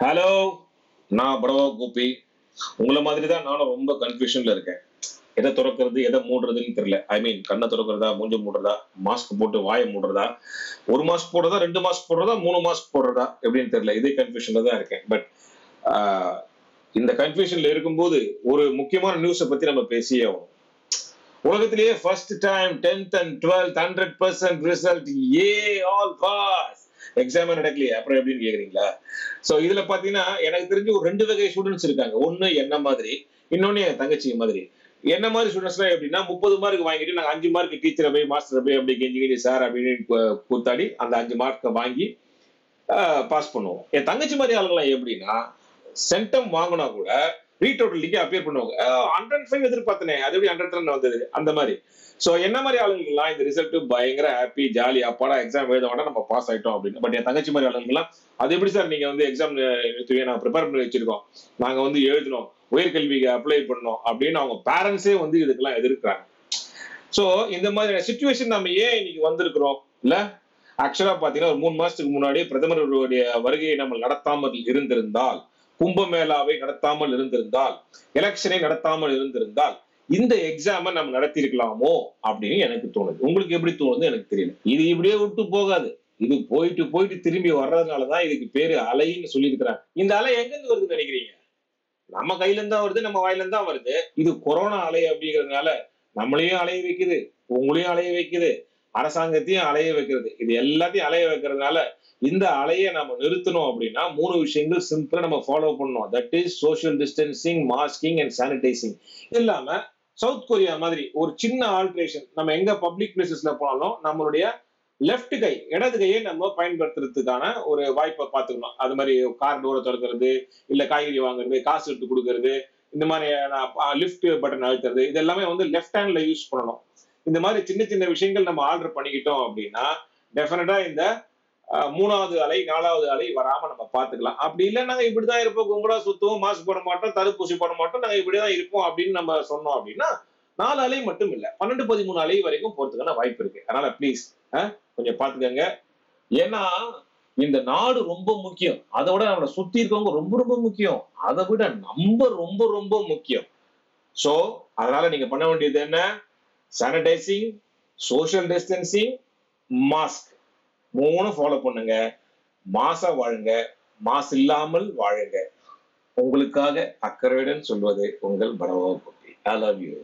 Hello நான் படவா கோபி உங்களை மாதிரி தான் நானும் ரொம்ப கன்ஃபியூஷன்ல இருக்கேன். எதை திறக்கிறது எதை மூடுறதுன்னு தெரியல. ஐ மீன் கண்ணை திறக்கிறதா மூஞ்ச மூடுறதா மாஸ்க் போட்டு வாயை மூடுறதா ஒரு மாஸ்க் போடுறதா ரெண்டு மாஸ்க் போடுறதா மூணு மாஸ்க் போடுறதா எப்படின்னு தெரியல. இதே கன்ஃபியூஷன்ல தான் இருக்கேன். பட் இந்த கன்ஃபியூஷன்ல இருக்கும்போது ஒரு முக்கியமான நியூஸை பத்தி நம்ம பேசியே ஆகணும். உலகத்திலேயே first time tenth and twelfth hundred percent result A all pass exam நடக்கலையே. அப்புறம் எப்படின்னு கேக்குறீங்களா? சோ இதுல பாத்தீங்கன்னா எனக்கு தெரிஞ்சு ஒரு ரெண்டு வகை ஸ்டூடெண்ட்ஸ் இருக்காங்க. ஒன்னு என்ன மாதிரி இன்னொன்னு என் தங்கச்சி மாதிரி. என்ன மாதிரி ஸ்டூடெண்ட்ஸ்லாம் எப்படின்னா முப்பது மார்க் வாங்கிட்டு நாங்கள் அஞ்சு மார்க் டீச்சரை போய் மாஸ்டர் போய் அப்படி கெஞ்சி கெஞ்சி சார் அப்படின்னு கூத்தாடி அந்த அஞ்சு மார்க்கை வாங்கி பாஸ் பண்ணுவோம். என் தங்கச்சி மாதிரி ஆளுங்களாம் எப்படின்னா சென்டம் வாங்கினா கூட ரீடோட்டலிக்கு அப்பியர் பண்ணுவாங்க. ஹண்ட்ரட் ஃபைவ் எதிர்பார்த்தனே அது எப்படி ஹண்ட்ரட் ரன் வந்தது? அந்த மாதிரி. சோ என்ன மாதிரி ஆளுங்கெல்லாம் இந்த ரிசல்ட் பயங்கர ஹாப்பி ஜாலி அப்பாடா எக்ஸாம் எழுத வேண்டாம் நம்ம பாஸ் ஆயிட்டோம் அப்படின்னு. பட் என் தங்கச்சி மாதிரி ஆளுங்கெல்லாம் அது எப்படி சார் நீங்க வந்து எக்ஸாம் நான் ப்ரிப்பேர் பண்ணி வச்சிருக்கோம். நாங்க வந்து எழுதணும் உயர்கல்விக்கு அப்ளை பண்ணோம் அப்படின்னு அவங்க பேரண்ட்ஸே வந்து இதுக்கெல்லாம் எதிர்க்கிறாங்க. சோ இந்த மாதிரி சுச்சுவேஷன் நம்ம ஏன் இன்னைக்கு வந்திருக்கிறோம்? இல்ல ஆக்சுவலா பாத்தீங்கன்னா ஒரு மூணு மாசத்துக்கு முன்னாடி பிரதமருடைய வருகையை நம்ம நடத்தாமல் இருந்திருந்தால் கும்பமேளாவை நடத்தாமல் இருந்திருந்தால் எலெக்ஷனை நடத்தாமல் இருந்திருந்தால் இந்த எக்ஸாமை நம்ம நடத்திருக்கலாமோ அப்படின்னு எனக்கு தோணுது. உங்களுக்கு எப்படி தோணுது எனக்கு தெரியல. இது இப்படியே விட்டு போகாது. இது போயிட்டு போயிட்டு திரும்பி வர்றதுனாலதான் இதுக்கு பேரு அலைன்னு சொல்லியிருக்கிறாங்க. இந்த அலை எங்க இருந்து வருதுன்னு நினைக்கிறீங்க? நம்ம கையில இருந்தா வருது நம்ம வாயில இருந்தா வருது. இது கொரோனா அலை அப்படிங்கறதுனால நம்மளையும் அலைய வைக்குது உங்களையும் அலைய வைக்குது. அரசாங்கத்தையும் அலைய வைக்கிறது. இது எல்லாத்தையும் அலைய வைக்கிறதுனால இந்த அலையை நம்ம நிறுத்தணும் அப்படின்னா மூணு விஷயங்கள் சிம்பிளா நம்ம ஃபாலோ பண்ணணும். That is social distancing masking and sanitising இல்லாம சவுத் கொரியா மாதிரி ஒரு சின்ன ஆல்ட்ரேஷன் நம்ம எங்க பப்ளிக் பிளேசஸ்ல போனாலும் நம்மளுடைய லெஃப்ட் கை இடது கையை நம்ம பயன்படுத்துறதுக்கான ஒரு வாய்ப்பை பார்த்துக்கணும். அது மாதிரி கார் டோரை திறக்கிறது இல்ல காய்கறி வாங்குறது காசு எடுத்து கொடுக்கறது இந்த மாதிரி லிஃப்ட் பட்டன் அழுத்துறது இது எல்லாமே வந்து லெஃப்ட் ஹேண்ட்ல யூஸ் பண்ணணும். இந்த மாதிரி சின்ன சின்ன விஷயங்கள் நம்ம ஆர்டர் பண்ணிக்கிட்டோம் அப்படின்னா டெஃபினட்டா இந்த மூணாவது அலை நாலாவது அலை வராம நம்ம பாத்துக்கலாம் அப்படி இல்லை நாங்க இப்படிதான் இருப்போம். கும்பலா சுத்துவோம் மாஸ்க் போட மாட்டோம் தடுப்பூசி போட மாட்டோம் நாங்க இப்படிதான் இருப்போம் அப்படின்னு நம்ம சொன்னோம் அப்படின்னா நாலு அலை மட்டும் இல்ல பன்னெண்டு பதிமூணு அலை வரைக்கும் போறதுக்கான வாய்ப்பு இருக்கு. அதனால ப்ளீஸ் கொஞ்சம் பாத்துக்கோங்க ஏன்னா இந்த நாடு ரொம்ப முக்கியம். அதை விட நம்மளை சுத்தி இருக்கவங்க ரொம்ப ரொம்ப முக்கியம். அதை விட நம்ம ரொம்ப ரொம்ப முக்கியம். சோ அதனால நீங்க பண்ண வேண்டியது என்ன? சானிடைசிங் சோஷியல் டிஸ்டன்சிங் மாஸ்க் மூணு ஃபாலோ பண்ணுங்க. மாசா வாழுங்க. மாசு இல்லாமல் வாழுங்க. உங்களுக்காக அக்கறையுடன் சொல்வது உங்கள் பரவா ஐ லவ் யூ